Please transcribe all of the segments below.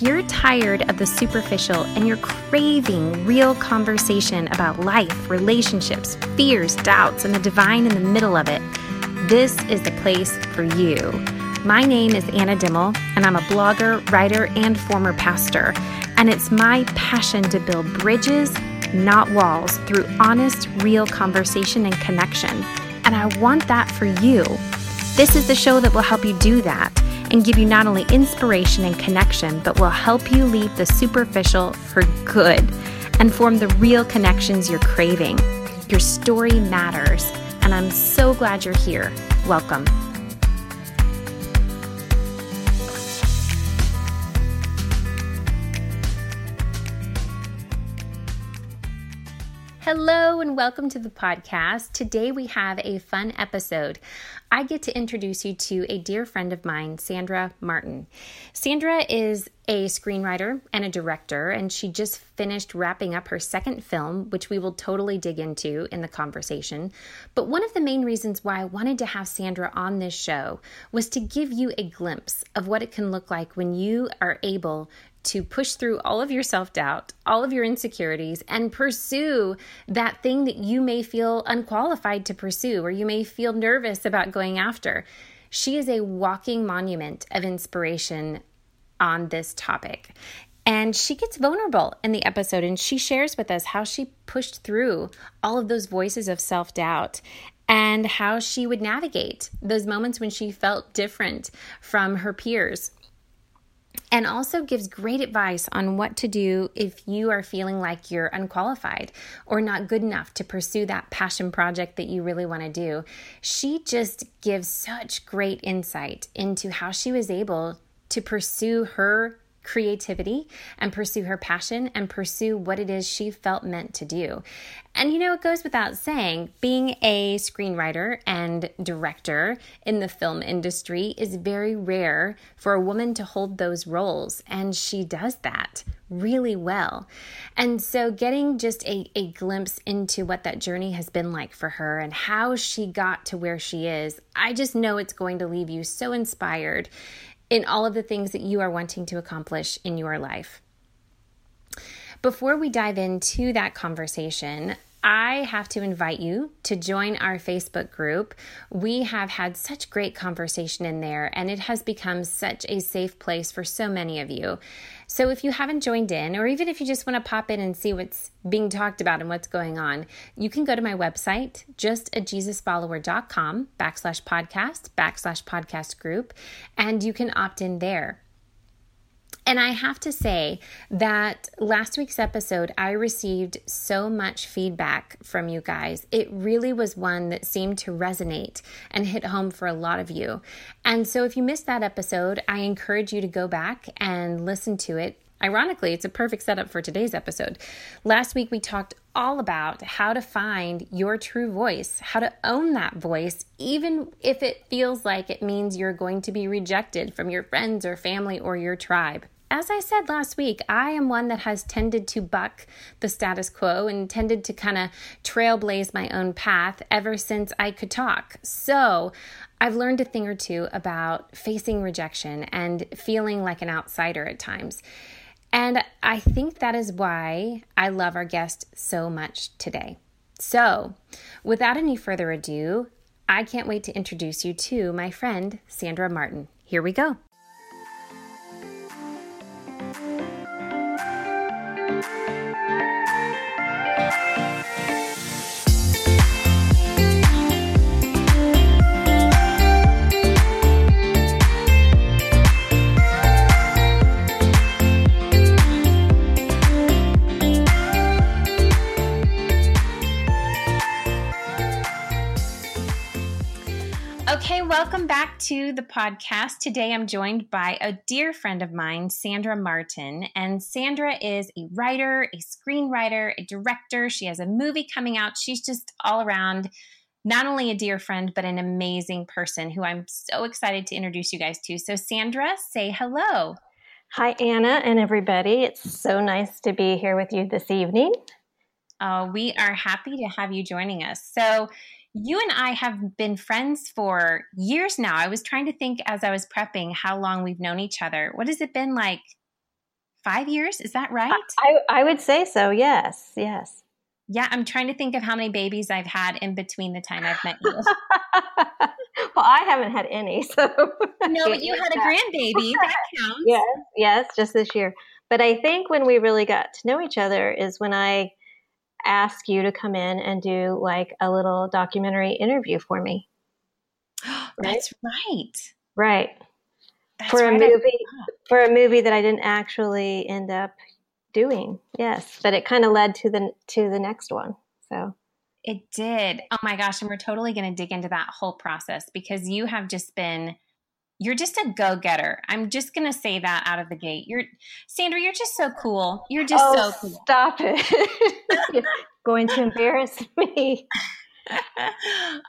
If you're tired of the superficial and you're craving real conversation about life, relationships, fears, doubts, and the divine in the middle of it, this is the place for you. My name is Anna Dimmel, and I'm a blogger, writer, and former pastor. And it's my passion to build bridges, not walls, through honest, real conversation and connection. And I want that for you. This is the show that will help you do that and give you not only inspiration and connection, but will help you leave the superficial for good and form the real connections you're craving. Your story matters, and I'm so glad you're here. Welcome. Hello and welcome to the podcast. Today we have a fun episode. I get to introduce you to a dear friend of mine, Sandra Martin. Sandra is a screenwriter and a director, and she just finished wrapping up her second film, which we will totally dig into in the conversation. But one of the main reasons why I wanted to have Sandra on this show was to give you a glimpse of what it can look like when you are able to push through all of your self doubt, all of your insecurities, and pursue that thing that you may feel unqualified to pursue or you may feel nervous about going after. She is a walking monument of inspiration on this topic. And she gets vulnerable in the episode and she shares with us how she pushed through all of those voices of self doubt and how she would navigate those moments when she felt different from her peers and also gives great advice on what to do if you are feeling like you're unqualified or not good enough to pursue that passion project that you really want to do. She just gives such great insight into how she was able to pursue her creativity and pursue her passion and pursue what it is she felt meant to do. And you know, it goes without saying, being a screenwriter and director in the film industry is very rare for a woman to hold those roles. And she does that really well. And so, getting just a, a glimpse into what that journey has been like for her and how she got to where she is, I just know it's going to leave you so inspired in all of the things that you are wanting to accomplish in your life. Before we dive into that conversation, I have to invite you to join our Facebook group. We have had such great conversation in there, and it has become such a safe place for so many of you. So, if you haven't joined in, or even if you just want to pop in and see what's being talked about and what's going on, you can go to my website, justajesusfollower.com backslash podcast backslash podcast group, and you can opt in there. And I have to say that last week's episode, I received so much feedback from you guys. It really was one that seemed to resonate and hit home for a lot of you. And so if you missed that episode, I encourage you to go back and listen to it. Ironically, it's a perfect setup for today's episode. Last week, we talked all about how to find your true voice, how to own that voice, even if it feels like it means you're going to be rejected from your friends or family or your tribe. As I said last week, I am one that has tended to buck the status quo and tended to kind of trailblaze my own path ever since I could talk. So I've learned a thing or two about facing rejection and feeling like an outsider at times. And I think that is why I love our guest so much today. So, without any further ado, I can't wait to introduce you to my friend, Sandra Martin. Here we go. Thank you. Welcome back to the podcast. Today I'm joined by a dear friend of mine, Sandra Martin. And Sandra is a writer, a screenwriter, a director. She has a movie coming out. She's just all around not only a dear friend, but an amazing person who I'm so excited to introduce you guys to. So, Sandra, say hello. Hi, Anna, and everybody. It's so nice to be here with you this evening. Oh, we are happy to have you joining us. So, you and I have been friends for years now. I was trying to think as I was prepping how long we've known each other. What has it been like Five years? Is that right? I, I would say so. Yes. Yes. Yeah, I'm trying to think of how many babies I've had in between the time I've met you. well, I haven't had any, so no, but you had a grandbaby. That counts. Yes, yes, just this year. But I think when we really got to know each other is when I asked you to come in and do like a little documentary interview for me. That's right. Right. That's for right. a movie for a movie that I didn't actually end up doing. Yes, but it kind of led to the to the next one. So it did. Oh my gosh, and we're totally going to dig into that whole process because you have just been you're just a go-getter. I'm just going to say that out of the gate. You're Sandra, you're just so cool. You're just oh, so cool. Stop it. going to embarrass me.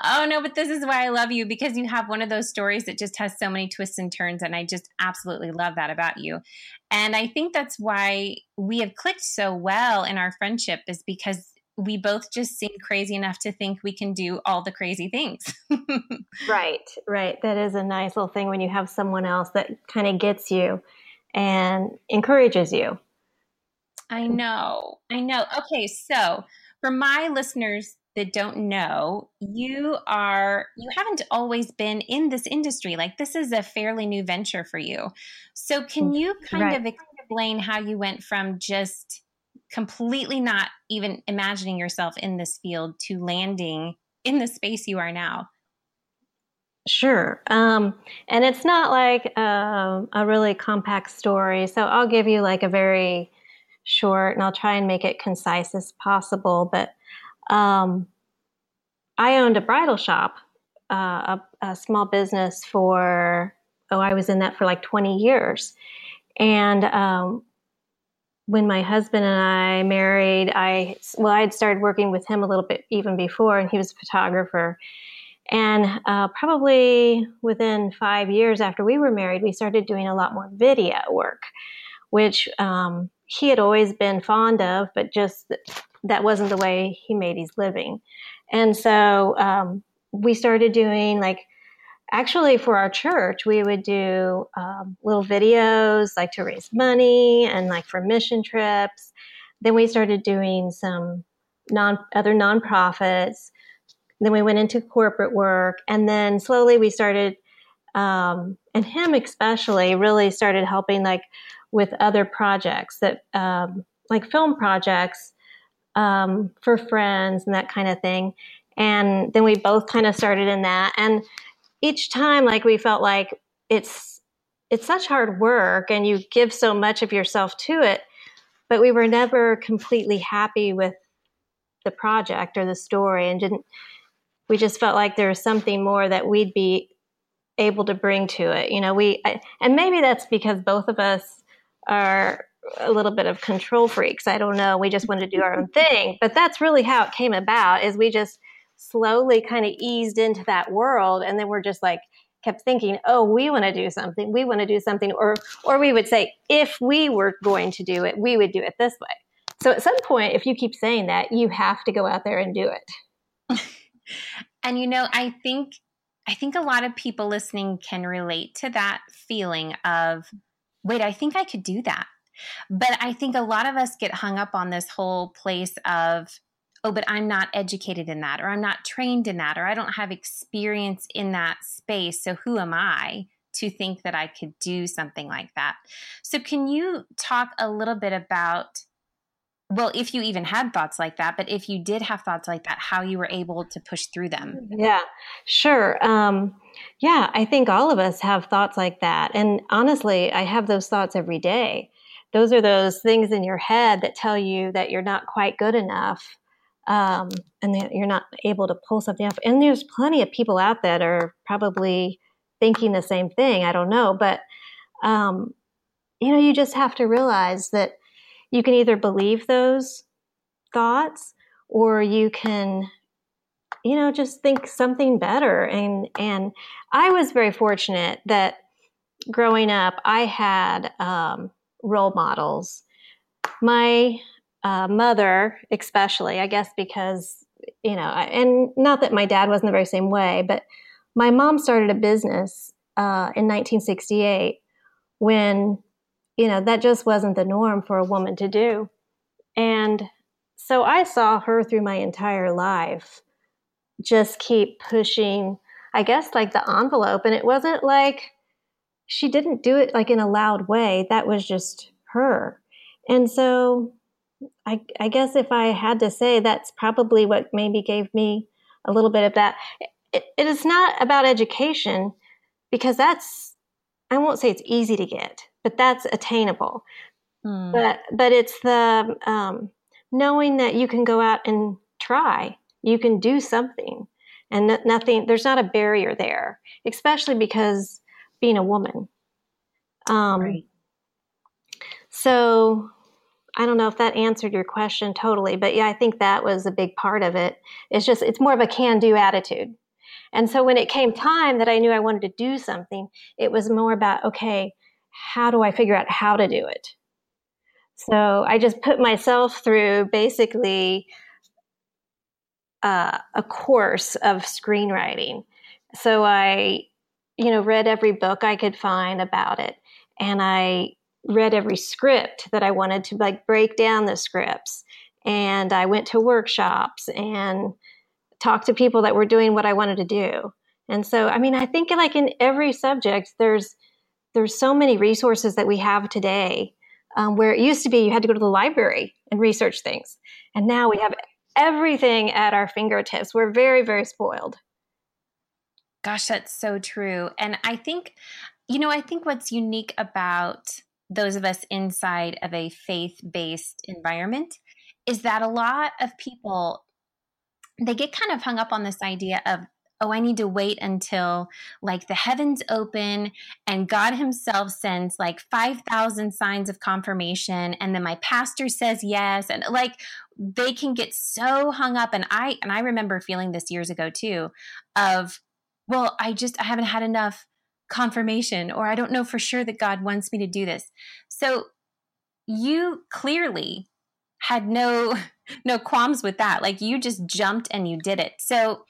oh no, but this is why I love you because you have one of those stories that just has so many twists and turns and I just absolutely love that about you. And I think that's why we have clicked so well in our friendship is because we both just seem crazy enough to think we can do all the crazy things. right, right. That is a nice little thing when you have someone else that kind of gets you and encourages you. I know. I know. Okay, so for my listeners that don't know, you are you haven't always been in this industry. Like this is a fairly new venture for you. So can mm, you kind right. of explain how you went from just completely not even imagining yourself in this field to landing in the space you are now? Sure. Um, and it's not like um, a really compact story. So I'll give you like a very short and I'll try and make it concise as possible. But um, I owned a bridal shop, uh, a, a, small business for, oh, I was in that for like 20 years. And um, when my husband and I married, I, well, I had started working with him a little bit even before, and he was a photographer. And uh, probably within five years after we were married, we started doing a lot more video work, which um, he had always been fond of, but just that wasn't the way he made his living. And so um, we started doing like, actually for our church, we would do um, little videos like to raise money and like for mission trips. Then we started doing some non other nonprofits. Then we went into corporate work, and then slowly we started, um, and him especially really started helping like with other projects that um, like film projects um, for friends and that kind of thing. And then we both kind of started in that. And each time, like we felt like it's it's such hard work, and you give so much of yourself to it, but we were never completely happy with the project or the story, and didn't. We just felt like there was something more that we'd be able to bring to it. You know, we I, and maybe that's because both of us are a little bit of control freaks. I don't know. We just wanted to do our own thing. But that's really how it came about is we just slowly kind of eased into that world and then we're just like kept thinking, "Oh, we want to do something. We want to do something." Or or we would say, "If we were going to do it, we would do it this way." So at some point, if you keep saying that, you have to go out there and do it. and you know, I think I think a lot of people listening can relate to that feeling of, "Wait, I think I could do that." But I think a lot of us get hung up on this whole place of, oh, but I'm not educated in that, or I'm not trained in that, or I don't have experience in that space. So who am I to think that I could do something like that? So, can you talk a little bit about? Well, if you even had thoughts like that, but if you did have thoughts like that, how you were able to push through them? Yeah, sure. Um, yeah, I think all of us have thoughts like that. And honestly, I have those thoughts every day those are those things in your head that tell you that you're not quite good enough um, and that you're not able to pull something off. And there's plenty of people out there that are probably thinking the same thing. I don't know, but um, you know, you just have to realize that you can either believe those thoughts or you can you know just think something better and and i was very fortunate that growing up i had um, role models. My uh, mother, especially, I guess, because, you know, and not that my dad wasn't the very same way, but my mom started a business uh, in 1968 when you know, that just wasn't the norm for a woman to do. And so I saw her through my entire life just keep pushing, I guess, like the envelope. And it wasn't like she didn't do it like in a loud way. That was just her. And so I, I guess if I had to say, that's probably what maybe gave me a little bit of that. it, it is not about education because that's, I won't say it's easy to get, but that's attainable. Mm. But, but it's the, um, knowing that you can go out and try, you can do something and nothing, there's not a barrier there, especially because being a woman. Um, right. So I don't know if that answered your question totally, but yeah, I think that was a big part of it. It's just, it's more of a can do attitude. And so when it came time that I knew I wanted to do something, it was more about, okay, how do I figure out how to do it? So I just put myself through basically uh, a course of screenwriting. So I, you know, read every book I could find about it. And I read every script that I wanted to like break down the scripts. And I went to workshops and talked to people that were doing what I wanted to do. And so, I mean, I think like in every subject, there's there's so many resources that we have today. Um, where it used to be, you had to go to the library and research things, and now we have everything at our fingertips. We're very, very spoiled. Gosh, that's so true. And I think, you know, I think what's unique about those of us inside of a faith based environment is that a lot of people they get kind of hung up on this idea of oh i need to wait until like the heavens open and god himself sends like 5000 signs of confirmation and then my pastor says yes and like they can get so hung up and i and i remember feeling this years ago too of well i just i haven't had enough confirmation or I don't know for sure that God wants me to do this. So you clearly had no no qualms with that. Like you just jumped and you did it. So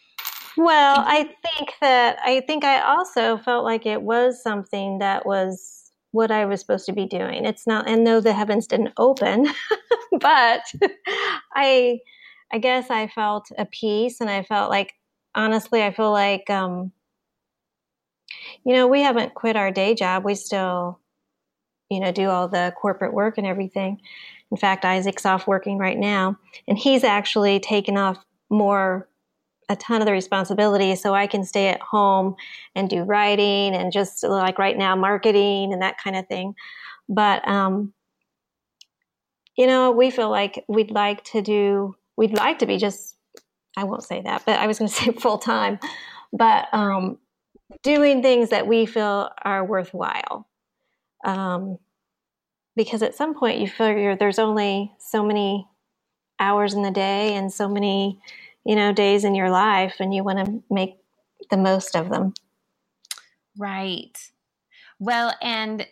well, I think that I think I also felt like it was something that was what I was supposed to be doing. It's not and though the heavens didn't open, but I I guess I felt a peace and I felt like honestly I feel like um you know, we haven't quit our day job. We still, you know, do all the corporate work and everything. In fact, Isaac's off working right now, and he's actually taken off more, a ton of the responsibility so I can stay at home and do writing and just like right now, marketing and that kind of thing. But, um, you know, we feel like we'd like to do, we'd like to be just, I won't say that, but I was going to say full time. But um, doing things that we feel are worthwhile. Um, because at some point you figure there's only so many hours in the day and so many, you know, days in your life, and you want to make the most of them. Right. Well, and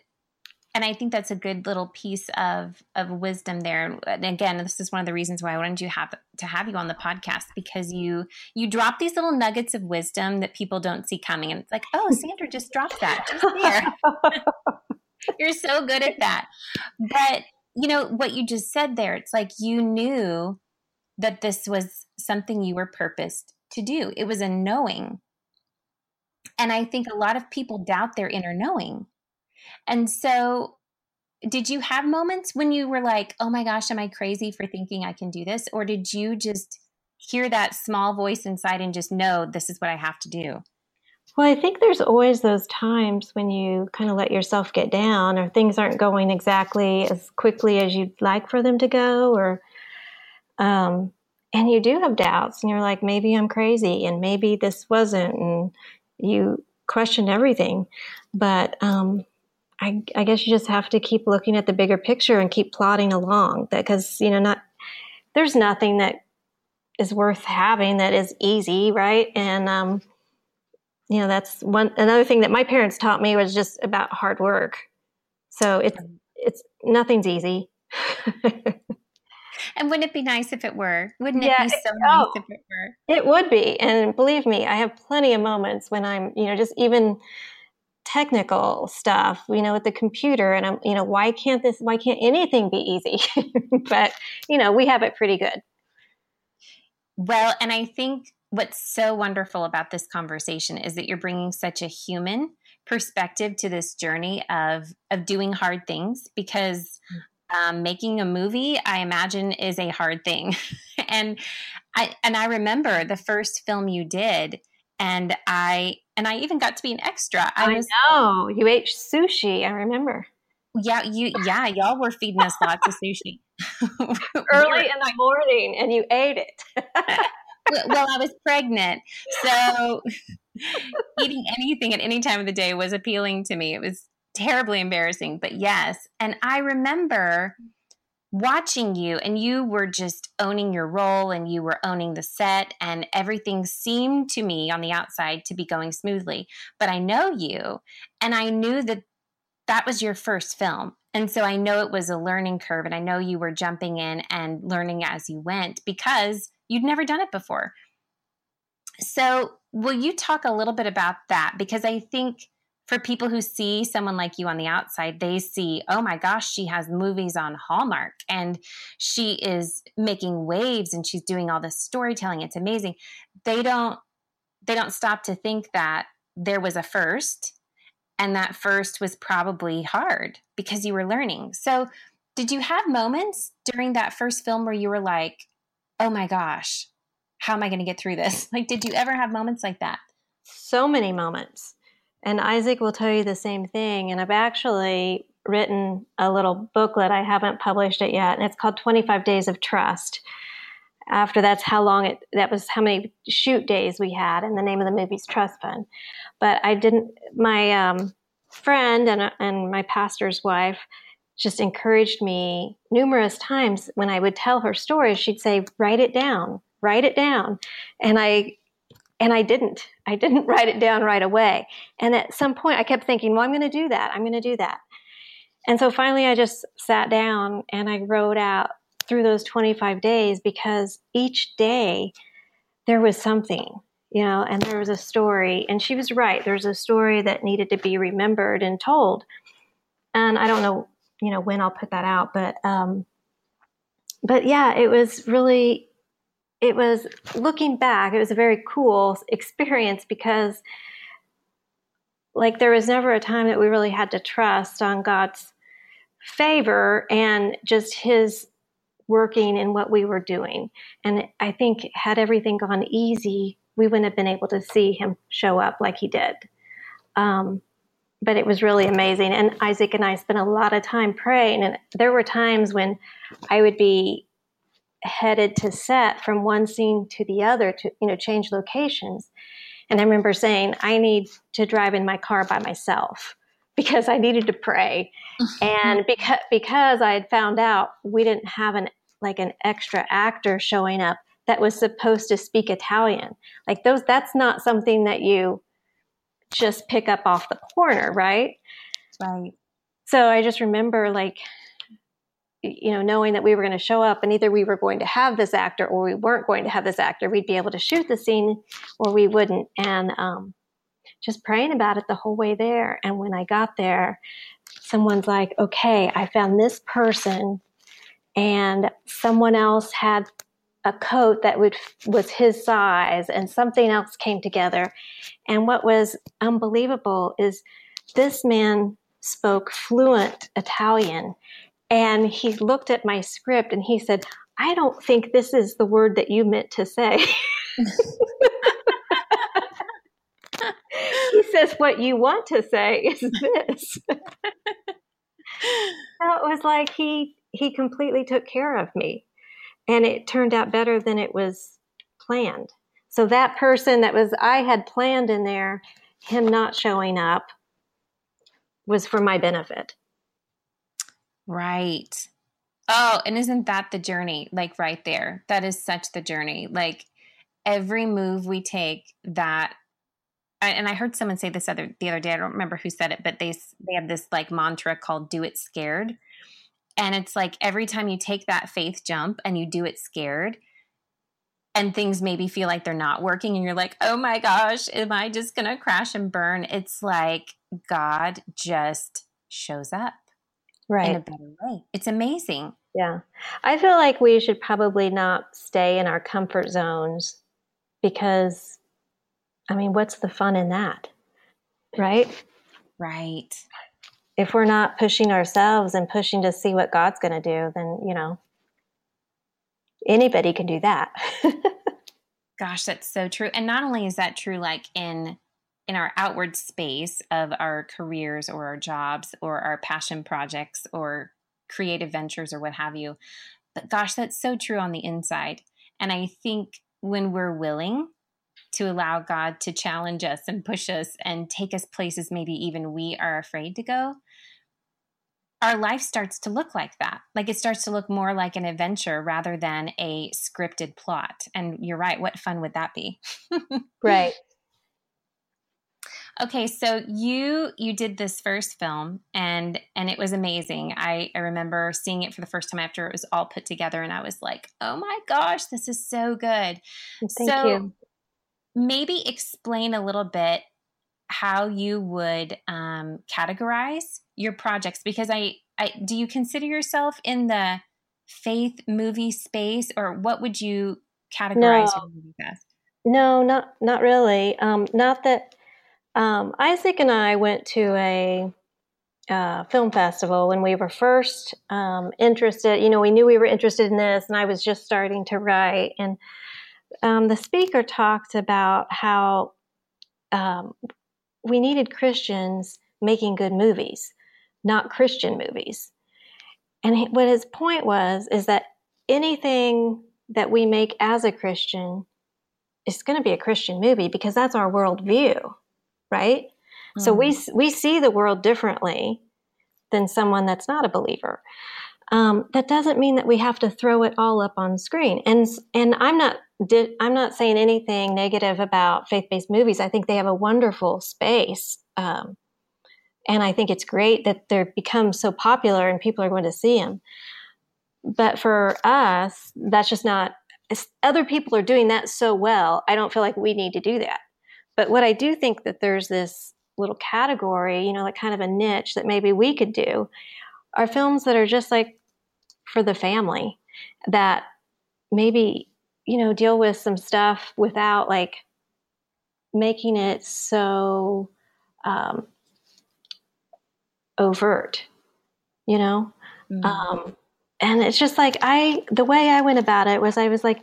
and I think that's a good little piece of of wisdom there. And again, this is one of the reasons why I wanted to have to have you on the podcast because you you drop these little nuggets of wisdom that people don't see coming, and it's like, oh, Sandra just dropped that just there. You're so good at that. But you know what you just said there. It's like you knew that this was something you were purposed to do. It was a knowing. And I think a lot of people doubt their inner knowing and so, did you have moments when you were like, oh my gosh, am I crazy for thinking I can do this? Or did you just hear that small voice inside and just know this is what I have to do? Well, I think there's always those times when you kind of let yourself get down or things aren't going exactly as quickly as you'd like for them to go or um, and you do have doubts and you're like maybe I'm crazy and maybe this wasn't and you question everything. But um, I, I guess you just have to keep looking at the bigger picture and keep plodding along because you know not there's nothing that is worth having that is easy right? And um, you know that's one another thing that my parents taught me was just about hard work. So it's it's nothing's easy and wouldn't it be nice if it were wouldn't yeah, it be so oh, nice oh, if it were it would be and believe me i have plenty of moments when i'm you know just even technical stuff, you know, with the computer. And I'm, you know, why can't this, why can't anything be easy? but, you know, we have it pretty good. Well, and I think what's so wonderful about this conversation is that you're bringing such a human perspective to this journey of of doing hard things because um, making a movie i imagine is a hard thing. And i and i remember the first film you did and i and i even got to be an extra. I, I was know. You ate sushi i remember. Yeah you yeah y'all were feeding us lots of sushi. Early in the morning and you ate it. Well, I was pregnant. So eating anything at any time of the day was appealing to me. It was terribly embarrassing, but yes. And I remember watching you, and you were just owning your role and you were owning the set, and everything seemed to me on the outside to be going smoothly. But I know you, and I knew that that was your first film. And so I know it was a learning curve, and I know you were jumping in and learning as you went because You'd never done it before. So, will you talk a little bit about that? Because I think for people who see someone like you on the outside, they see, oh my gosh, she has movies on Hallmark and she is making waves and she's doing all this storytelling. It's amazing. They don't they don't stop to think that there was a first and that first was probably hard because you were learning. So, did you have moments during that first film where you were like, oh my gosh, how am I going to get through this? Like, did you ever have moments like that? So many moments. And Isaac will tell you the same thing. And I've actually written a little booklet. I haven't published it yet. And it's called 25 Days of Trust. After that's how long it, that was how many shoot days we had. And the name of the movie's Trust Fund. But I didn't, my um, friend and, and my pastor's wife, just encouraged me numerous times when I would tell her stories. She'd say, "Write it down, write it down," and I and I didn't. I didn't write it down right away. And at some point, I kept thinking, "Well, I'm going to do that. I'm going to do that." And so finally, I just sat down and I wrote out through those 25 days because each day there was something you know, and there was a story, and she was right. There's a story that needed to be remembered and told. And I don't know you know when I'll put that out, but um, but yeah, it was really it was looking back, it was a very cool experience because like there was never a time that we really had to trust on God's favor and just his working in what we were doing. And I think had everything gone easy, we wouldn't have been able to see him show up like he did. Um, but it was really amazing. And Isaac and I spent a lot of time praying. And there were times when I would be headed to set from one scene to the other to, you know, change locations. And I remember saying, I need to drive in my car by myself because I needed to pray. and because, because I had found out we didn't have an, like an extra actor showing up that was supposed to speak Italian. Like those, that's not something that you, just pick up off the corner, right? Right. So I just remember like you know knowing that we were going to show up and either we were going to have this actor or we weren't going to have this actor we'd be able to shoot the scene or we wouldn't. And um, just praying about it the whole way there. And when i got there someone's like okay i found this person and someone else had a coat that would was his size and something else came together. And what was unbelievable is this man spoke fluent italian and he looked at my script and he said i don't think this is the word that you meant to say he says what you want to say is this so it was like he he completely took care of me and it turned out better than it was planned. So that person that was I had planned in there, him not showing up was for my benefit. Right. Oh, and isn't that the journey? Like right there. That is such the journey. Like every move we take that and I heard someone say this other the other day. I don't remember who said it, but they they have this like mantra called "Do it scared," And it's like every time you take that faith jump and you do it scared, and things maybe feel like they're not working and you're like, "Oh my gosh, am I just to crash and burn?" It's like God just shows up right in a better way. It's amazing. Yeah. I feel like we should probably not stay in our comfort zones because I mean, what's the fun in that? Right? Right. If we're not pushing ourselves and pushing to see what God's going to do, then, you know, anybody can do that. Gosh, that's so true. And not only is that true like in in our outward space of our careers or our jobs or our passion projects or creative ventures or what have you, but gosh, that's so true on the inside. And I think when we're willing to allow God to challenge us and push us and take us places maybe even we are afraid to go, our life starts to look like that. Like it starts to look more like an adventure rather than a scripted plot. And you're right. What fun would that be? right. Okay, so you you did this first film and and it was amazing. I I remember seeing it for the first time after it was all put together and I was like, "Oh my gosh, this is so good." Thank so you. Maybe explain a little bit how you would um, categorize your projects because I, I do you consider yourself in the faith movie space or what would you categorize No. your movie as? No, not not really. Um, not that um, Isaac and I went to a uh, film festival when we were first um, interested. You know, we knew we were interested in this, and I was just starting to write. And um, the speaker talked about how um, we needed Christians making good movies, not Christian movies. And he, what his point was is that anything that we make as a Christian is going to be a Christian movie because that's our worldview, right? So we we see the world differently than someone that's not a believer. Um, that doesn't mean that we have to throw it all up on screen. And and I'm not di- I'm not saying anything negative about faith based movies. I think they have a wonderful space, um, and I think it's great that they're become so popular and people are going to see them. But for us, that's just not. Other people are doing that so well. I don't feel like we need to do that. But what I do think that there's this little category, you know, like kind of a niche that maybe we could do are films that are just like for the family that maybe, you know, deal with some stuff without like making it so um, overt, you know? Mm. Um, and it's just like I, the way I went about it was I was like,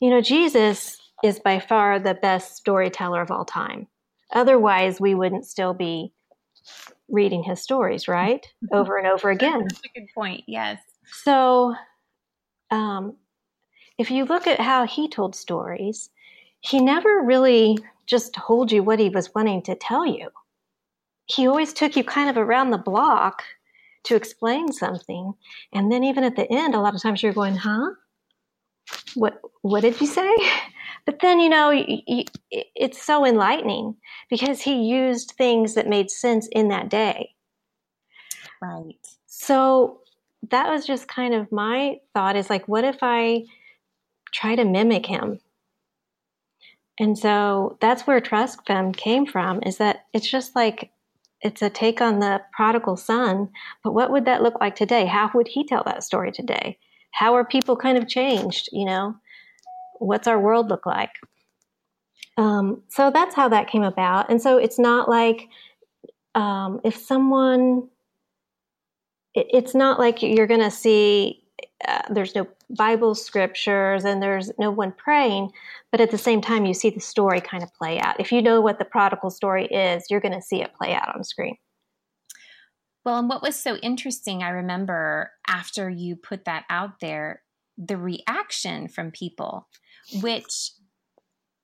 you know, Jesus is by far the best storyteller of all time. Otherwise, we wouldn't still be reading his stories, right? Over and over again. That's a good point. Yes. So, um, if you look at how he told stories, he never really just told you what he was wanting to tell you. He always took you kind of around the block to explain something, and then even at the end, a lot of times you're going, "Huh? What? What did you say?" But then you know, it's so enlightening because he used things that made sense in that day. Right. So that was just kind of my thought is like, what if I try to mimic him? And so that's where Trust Fund came from, is that it's just like it's a take on the prodigal son, but what would that look like today? How would he tell that story today? How are people kind of changed? You know, what's our world look like? Um, so that's how that came about. And so it's not like um, if someone it, it's not like you're going to see uh, there's no bible scriptures and there's no one praying but at the same time you see the story kind of play out if you know what the prodigal story is you're going to see it play out on screen Well, and what was so interesting, I remember after you put that out there, the reaction from people, which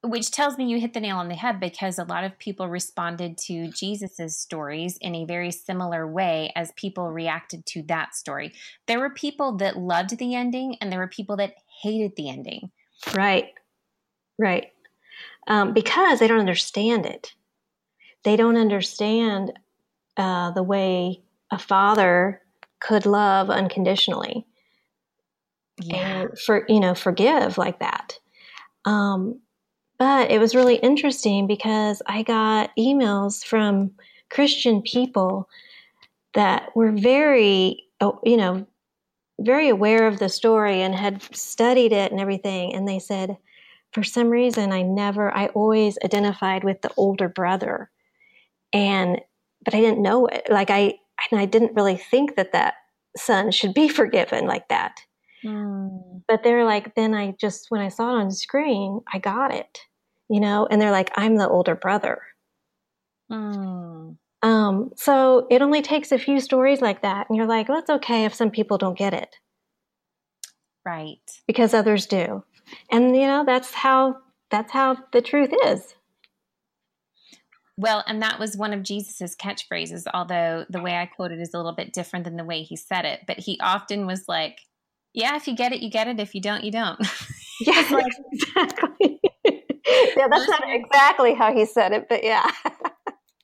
which tells me you hit the nail on the head because a lot of people responded to Jesus's stories in a very similar way as people reacted to that story. There were people that loved the ending and there were people that hated the ending. right. Right. Um, because they don't understand it. They don't understand uh, the way a father could love unconditionally. And for you know forgive like that Um, but it was really interesting because I got emails from Christian people that were very, oh, you know, very aware of the story and had studied it and everything. And they said, for some reason, I never, I always identified with the older brother. And, but I didn't know it. Like I, and I didn't really think that that son should be forgiven like that. Mm. But they're like, then I just, when I saw it on the screen, I got it, you know, and they're like, I'm the older brother. Mm. Um, so it only takes a few stories like that, and you're like, well, it's okay if some people don't get it. Right. Because others do. And you know, that's how that's how the truth is. Well, and that was one of Jesus's catchphrases, although the way I quoted is a little bit different than the way he said it. But he often was like, Yeah, if you get it, you get it. If you don't, you don't. Yeah, like, exactly. yeah, that's not exactly how he said it, but yeah.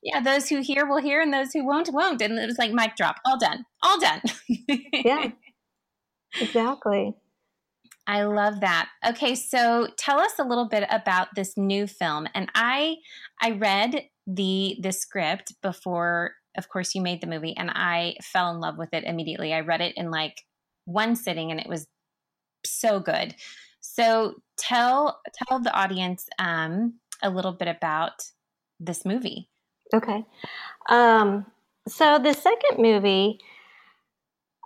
yeah, those who hear will hear and those who won't won't. And it was like mic drop. All done. All done. yeah. Exactly. I love that. Okay, so tell us a little bit about this new film. And I I read the the script before of course you made the movie and I fell in love with it immediately. I read it in like one sitting and it was so good. So tell tell the audience um, a little bit about this movie. Okay. Um, so the second movie,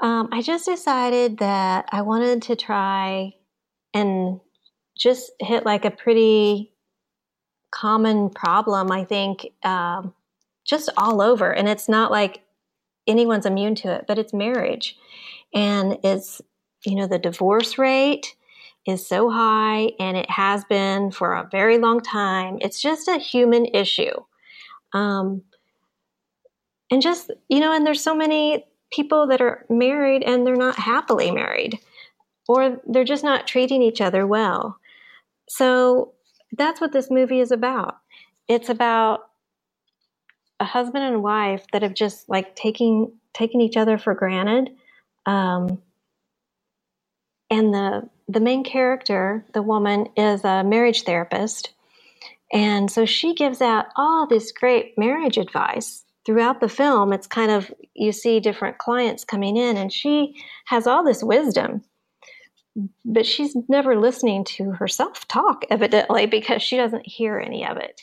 um, I just decided that I wanted to try and just hit like a pretty common problem, I think, um, just all over. And it's not like anyone's immune to it, but it's marriage. And it's, you know, the divorce rate is so high and it has been for a very long time. It's just a human issue. Um, and just, you know, and there's so many people that are married and they're not happily married or they're just not treating each other well. So that's what this movie is about. It's about a husband and wife that have just like taking taken each other for granted. Um, and the the main character, the woman, is a marriage therapist, and so she gives out all this great marriage advice throughout the film. It's kind of you see different clients coming in, and she has all this wisdom but she's never listening to herself talk, evidently, because she doesn't hear any of it.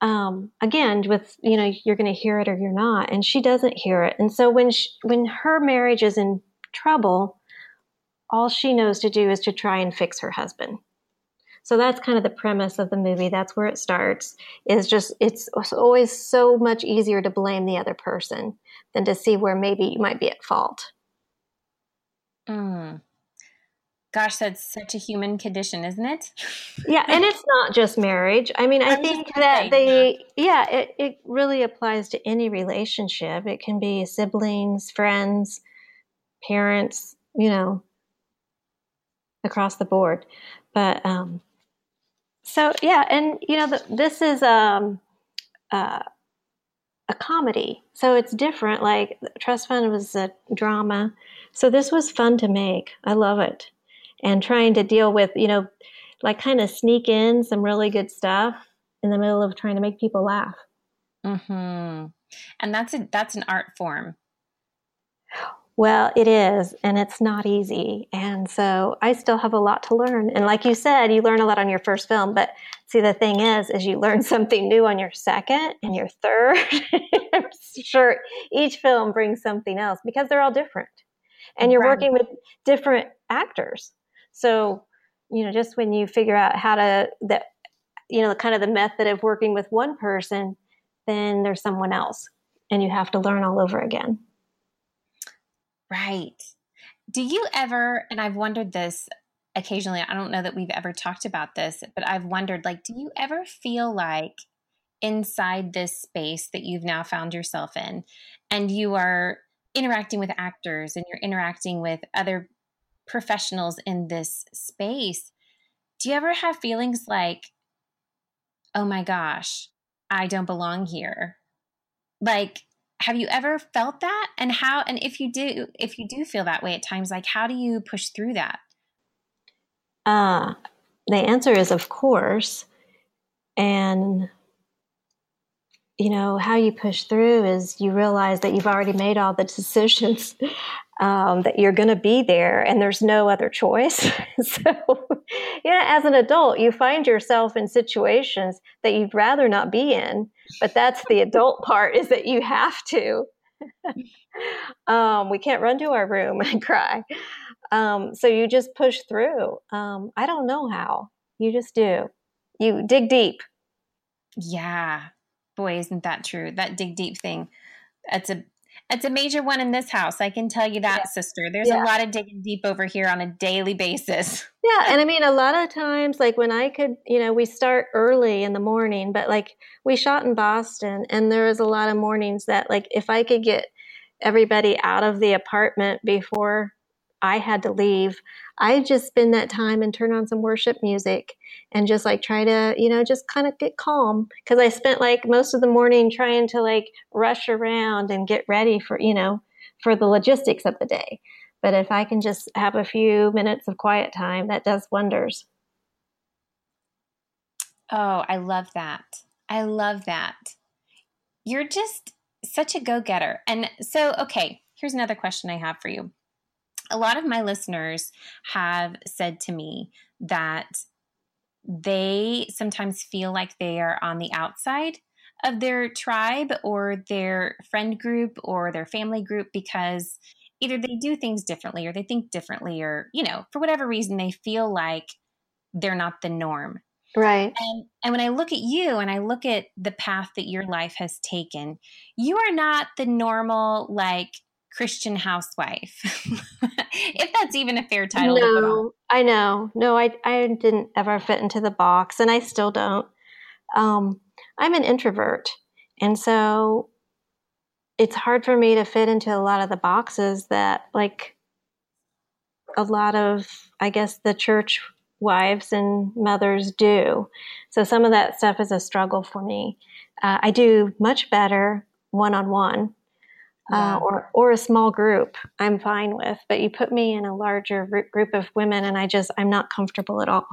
Um, again, with you know, you're going to hear it or you're not, and she doesn't hear it. And so when she, when her marriage is in trouble, all she knows to do is to try and fix her husband. So that's kind of the premise of the movie. That's where it starts. Is just it's always so much easier to blame the other person than to see where maybe you might be at fault. Mm. Gosh, that's such a human condition, isn't it? yeah, and it's not just marriage. I mean, I, I think that they, yeah, it, it really applies to any relationship. It can be siblings, friends, parents, you know, across the board. But um, so yeah, and you know, the, this is um, uh, a comedy, so it's different. Like Trust Fund was a drama, so this was fun to make. I love it and trying to deal with, you know, like kind of sneak in some really good stuff in the middle of trying to make people laugh. Mm-hmm. And that's a that's an art form. Well, it is, and it's not easy. And so I still have a lot to learn. And like you said, you learn a lot on your first film, but see the thing is is you learn something new on your second and your third. I'm sure each film brings something else because they're all different. And you're right. working with different actors. So, you know, just when you figure out how to that you know, kind of the method of working with one person, then there's someone else and you have to learn all over again. Right. Do you ever and I've wondered this occasionally, I don't know that we've ever talked about this, but I've wondered like do you ever feel like inside this space that you've now found yourself in and you are interacting with actors and you're interacting with other professionals in this space, do you ever have feelings like, oh my gosh, I don't belong here? Like, have you ever felt that? And how, and if you do, if you do feel that way at times, like, how do you push through that? Uh, the answer is, of course. And, you know, how you push through is you realize that you've already made all the decisions, um, that you're going to be there and there's no other choice. so, you know, as an adult, you find yourself in situations that you'd rather not be in, but that's the adult part is that you have to. um, we can't run to our room and cry. Um, so you just push through. Um, I don't know how. You just do. You dig deep. Yeah. Boy, isn't that true? That dig deep thing. That's a it's a major one in this house. I can tell you that, yeah. sister. There's yeah. a lot of digging deep over here on a daily basis. Yeah, and I mean a lot of times like when I could, you know, we start early in the morning, but like we shot in Boston and there was a lot of mornings that like if I could get everybody out of the apartment before I had to leave, I just spend that time and turn on some worship music and just like try to, you know, just kind of get calm. Cause I spent like most of the morning trying to like rush around and get ready for, you know, for the logistics of the day. But if I can just have a few minutes of quiet time, that does wonders. Oh, I love that. I love that. You're just such a go getter. And so, okay, here's another question I have for you a lot of my listeners have said to me that they sometimes feel like they are on the outside of their tribe or their friend group or their family group because either they do things differently or they think differently or you know for whatever reason they feel like they're not the norm. Right. And and when i look at you and i look at the path that your life has taken you are not the normal like Christian housewife, if that's even a fair title. No, I know. No, I I didn't ever fit into the box, and I still don't. Um, I'm an introvert, and so it's hard for me to fit into a lot of the boxes that, like, a lot of, I guess, the church wives and mothers do. So some of that stuff is a struggle for me. Uh, I do much better one on one uh, or or a small group i'm fine with but you put me in a larger group of women and i just i'm not comfortable at all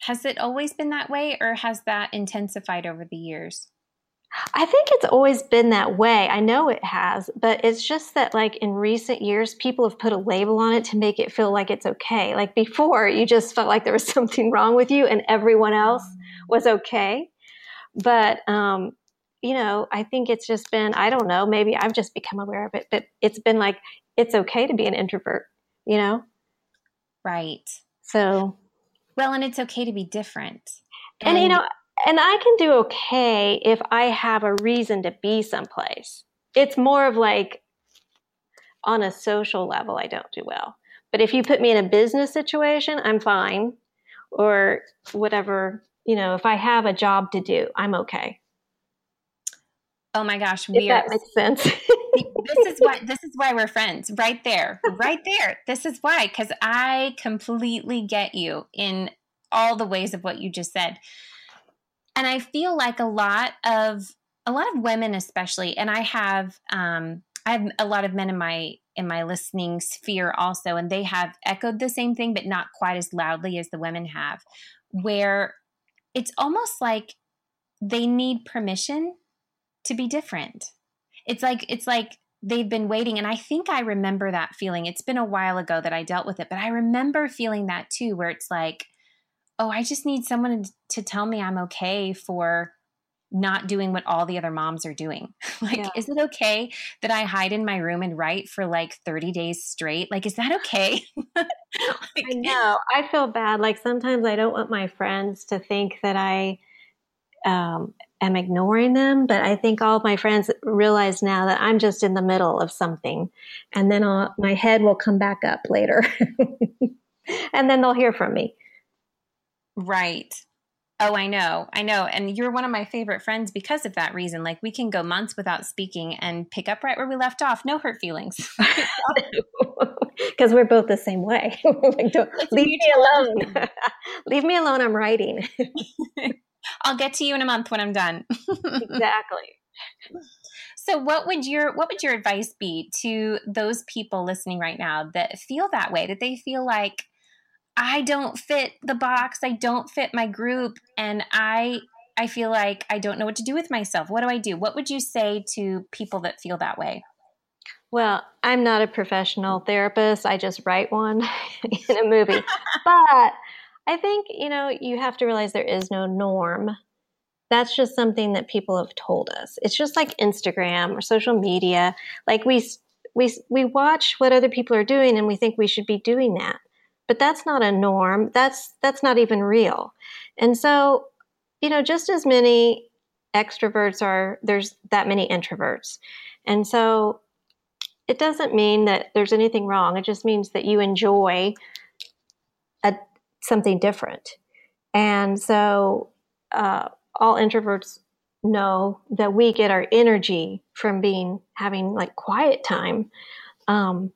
has it always been that way or has that intensified over the years I think it's always been that way. I know it has, but it's just that, like, in recent years, people have put a label on it to make it feel like it's okay. Like, before, you just felt like there was something wrong with you and everyone else mm-hmm. was okay. But um, you know, I think it's just been, I don't know, maybe I've just become aware of it, but it's been like, it's okay to be an introvert, you know? Right. So, well, and it's okay to be different. And, and you know, and I can do okay if I have a reason to be someplace. It's more of like on a social level, I don't do well. But if you put me in a business situation, I'm fine. Or whatever, you know, if I have a job to do, I'm okay. Oh my gosh, we if that are, makes sense. this is why this is why we're friends. Right there. Right there. This is why cuz I completely get you in all the ways of what you just said. And I feel like a lot of a lot of women especially and I have um I have a lot of men in my in my listening sphere also and they have echoed the same thing but not quite as loudly as the women have where it's almost like they need permission to be different. It's like it's like they've been waiting and I think I remember that feeling. It's been a while ago that I dealt with it, but I remember feeling that too where it's like oh, I just need someone to tell me I'm okay for not doing what all the other moms are doing. like, yeah. is it okay that I hide in my room and write for like 30 days straight? Like, is that okay? like, I know. I feel bad. Like, sometimes I don't want my friends to think that I um, am ignoring them, but I think all my friends realize now that I'm just in the middle of something, and then I'll, my head will come back up later, and then they'll hear from me. Right. Oh, I know. I know. And you're one of my favorite friends because of that reason. Like we can go months without speaking and pick up right where we left off. No hurt feelings. Because we're both the same way. like, leave me alone. leave me alone. I'm writing. I'll get to you in a month when I'm done. exactly. So what would your what would your advice be to those people listening right now that feel that way that they feel like I don't fit the box, I don't fit my group, and I I feel like I don't know what to do with myself. What do I do? What would you say to people that feel that way? Well, I'm not a professional therapist. I just write one in a movie. but I think, you know, you have to realize there is no norm. That's just something that people have told us. It's just like Instagram or social media. Like we we we watch what other people are doing and we think we should be doing that. But that's not a norm. That's that's not even real. And so, you know, just as many extroverts are there's that many introverts. And so it doesn't mean that there's anything wrong. It just means that you enjoy something different. And so uh, all introverts know that we get our energy from being having like quiet time. Um,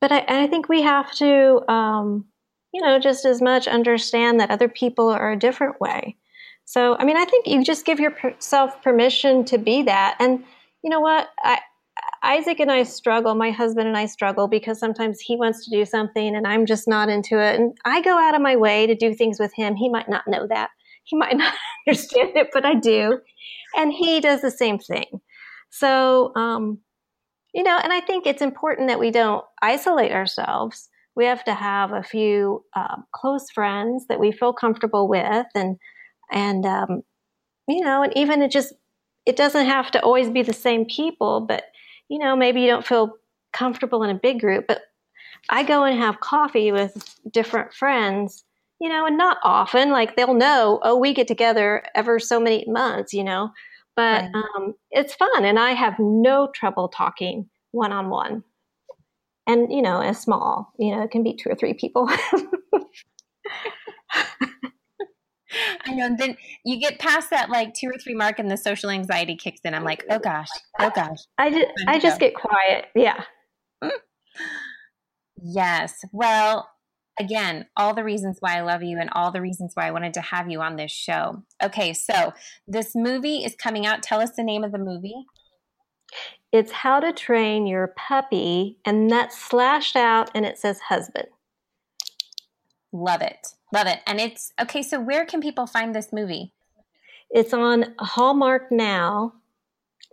but I, I, think we have to, um, you know, just as much understand that other people are a different way. So, I mean, I think you just give yourself permission to be that. And you know what? I, Isaac and I struggle, my husband and I struggle because sometimes he wants to do something and I'm just not into it. And I go out of my way to do things with him. He might not know that. He might not understand it, but I do. And he does the same thing. So, um, you know, and I think it's important that we don't isolate ourselves. We have to have a few um, close friends that we feel comfortable with, and and um, you know, and even it just it doesn't have to always be the same people, but you know, maybe you don't feel comfortable in a big group, but I go and have coffee with different friends, you know, and not often, like they'll know, oh, we get together ever so many months, you know, but right. um, it's fun. And I have no trouble talking one on one. And, you know, as small, you know, it can be two or three people. I know. And then you get past that like two or three mark, and the social anxiety kicks in. I'm like, oh gosh, oh gosh. I just, I just get quiet. Yeah. Yes. Well, again, all the reasons why I love you and all the reasons why I wanted to have you on this show. Okay, so this movie is coming out. Tell us the name of the movie. It's How to Train Your Puppy, and that's slashed out and it says husband. Love it. Love it. And it's okay. So, where can people find this movie? It's on Hallmark Now,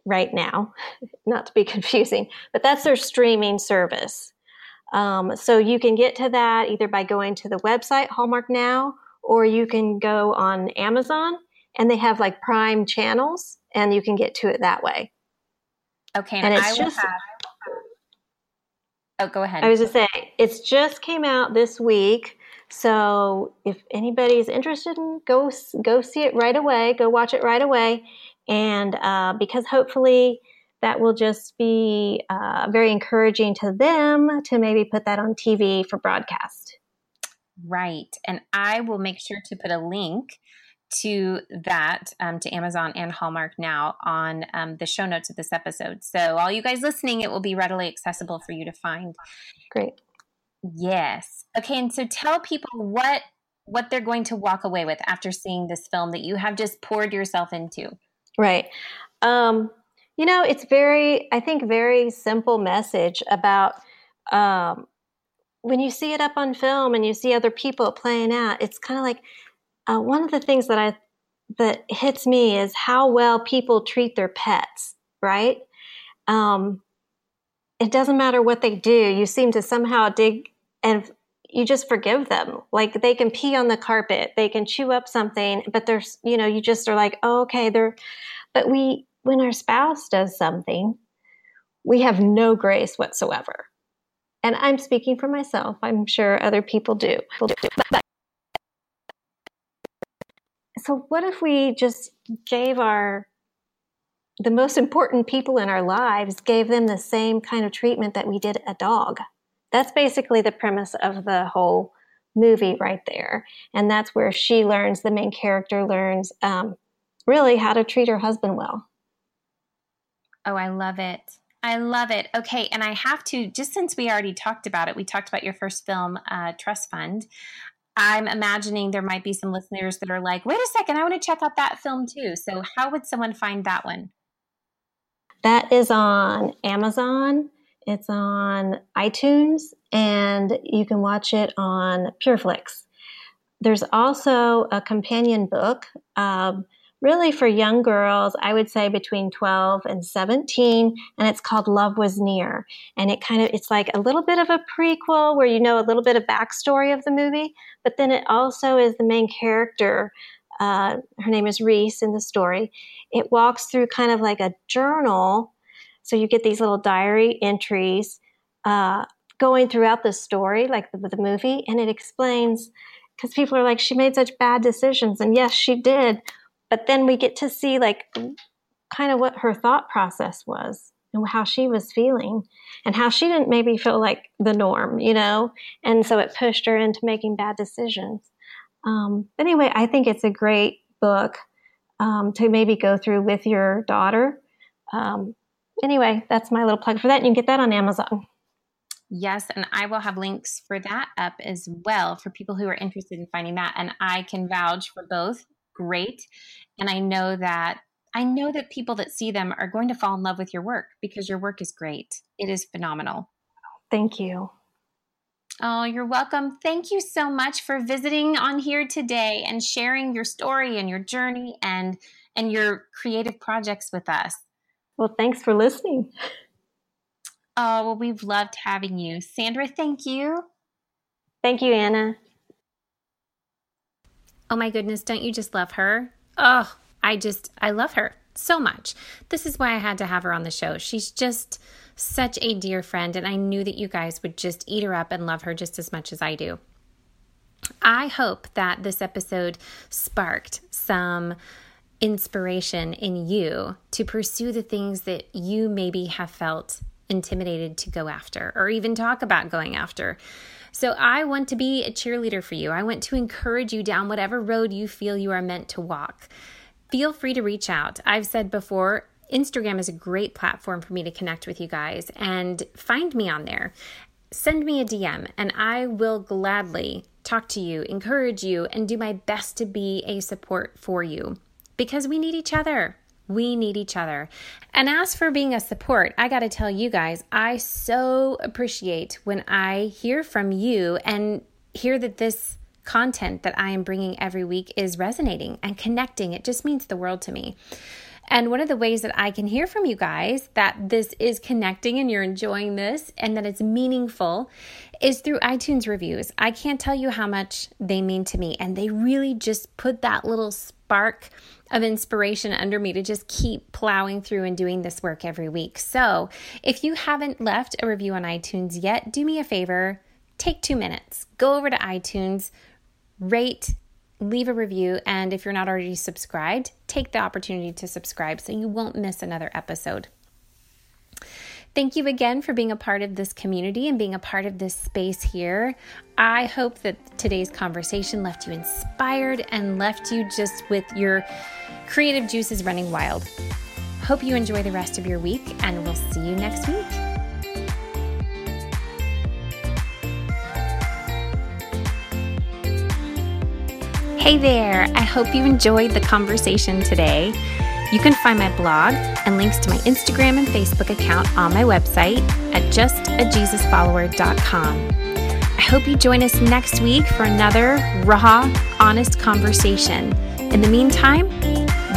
right now, not to be confusing, but that's their streaming service. Um, so, you can get to that either by going to the website Hallmark Now, or you can go on Amazon and they have like Prime channels and you can get to it that way. Okay. And, and it's just. Have... Oh, go ahead. I was just saying, it's just came out this week. So if anybody's interested in go go see it right away, go watch it right away, and uh, because hopefully that will just be uh, very encouraging to them to maybe put that on TV for broadcast. Right, and I will make sure to put a link to that um, to Amazon and Hallmark now on um, the show notes of this episode. So all you guys listening, it will be readily accessible for you to find. Great. Yes. Okay, and so tell people what what they're going to walk away with after seeing this film that you have just poured yourself into. Right. Um, you know, it's very, I think, very simple message about um, when you see it up on film and you see other people playing out. It's kind of like uh, one of the things that I that hits me is how well people treat their pets. Right. Um, it doesn't matter what they do. You seem to somehow dig and you just forgive them. Like they can pee on the carpet, they can chew up something, but there's, you know, you just are like, oh, okay, they're, but we, when our spouse does something, we have no grace whatsoever. And I'm speaking for myself. I'm sure other people do. So, what if we just gave our the most important people in our lives gave them the same kind of treatment that we did a dog. That's basically the premise of the whole movie right there. And that's where she learns, the main character learns um, really how to treat her husband well. Oh, I love it. I love it. Okay, and I have to, just since we already talked about it, we talked about your first film, uh, Trust Fund. I'm imagining there might be some listeners that are like, wait a second, I want to check out that film too. So, how would someone find that one? That is on Amazon It's on iTunes and you can watch it on PureFlix. There's also a companion book, um, really for young girls, I would say between 12 and 17, and it's called Love Was Near. And it kind of, it's like a little bit of a prequel where you know a little bit of backstory of the movie, but then it also is the main character. Uh, her name is Reese in the story. It walks through kind of like a journal. So you get these little diary entries uh, going throughout the story, like the, the movie, and it explains because people are like, she made such bad decisions. And yes, she did but then we get to see like kind of what her thought process was and how she was feeling and how she didn't maybe feel like the norm, you know? And so it pushed her into making bad decisions. Um, but anyway, I think it's a great book um, to maybe go through with your daughter. Um, anyway, that's my little plug for that. And you can get that on Amazon. Yes, and I will have links for that up as well for people who are interested in finding that. And I can vouch for both great. And I know that I know that people that see them are going to fall in love with your work because your work is great. It is phenomenal. Thank you. Oh, you're welcome. Thank you so much for visiting on here today and sharing your story and your journey and and your creative projects with us. Well, thanks for listening. Oh, well, we've loved having you. Sandra, thank you. Thank you, Anna. Oh my goodness, don't you just love her? Oh, I just, I love her so much. This is why I had to have her on the show. She's just such a dear friend, and I knew that you guys would just eat her up and love her just as much as I do. I hope that this episode sparked some inspiration in you to pursue the things that you maybe have felt intimidated to go after or even talk about going after. So I want to be a cheerleader for you. I want to encourage you down whatever road you feel you are meant to walk. Feel free to reach out. I've said before, Instagram is a great platform for me to connect with you guys and find me on there. Send me a DM and I will gladly talk to you, encourage you, and do my best to be a support for you because we need each other. We need each other. And as for being a support, I got to tell you guys, I so appreciate when I hear from you and hear that this content that I am bringing every week is resonating and connecting. It just means the world to me. And one of the ways that I can hear from you guys that this is connecting and you're enjoying this and that it's meaningful is through iTunes reviews. I can't tell you how much they mean to me. And they really just put that little spark of inspiration under me to just keep plowing through and doing this work every week. So, if you haven't left a review on iTunes yet, do me a favor, take two minutes, go over to iTunes, rate, leave a review, and if you're not already subscribed, take the opportunity to subscribe so you won't miss another episode. Thank you again for being a part of this community and being a part of this space here. I hope that today's conversation left you inspired and left you just with your creative juices running wild. Hope you enjoy the rest of your week, and we'll see you next week. Hey there, I hope you enjoyed the conversation today. You can find my blog and links to my Instagram and Facebook account on my website at justajesusfollower.com. I hope you join us next week for another raw, honest conversation. In the meantime,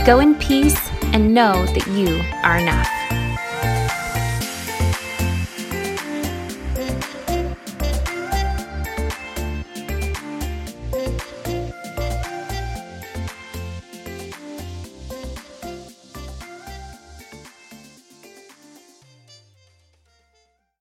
go in peace and know that you are enough.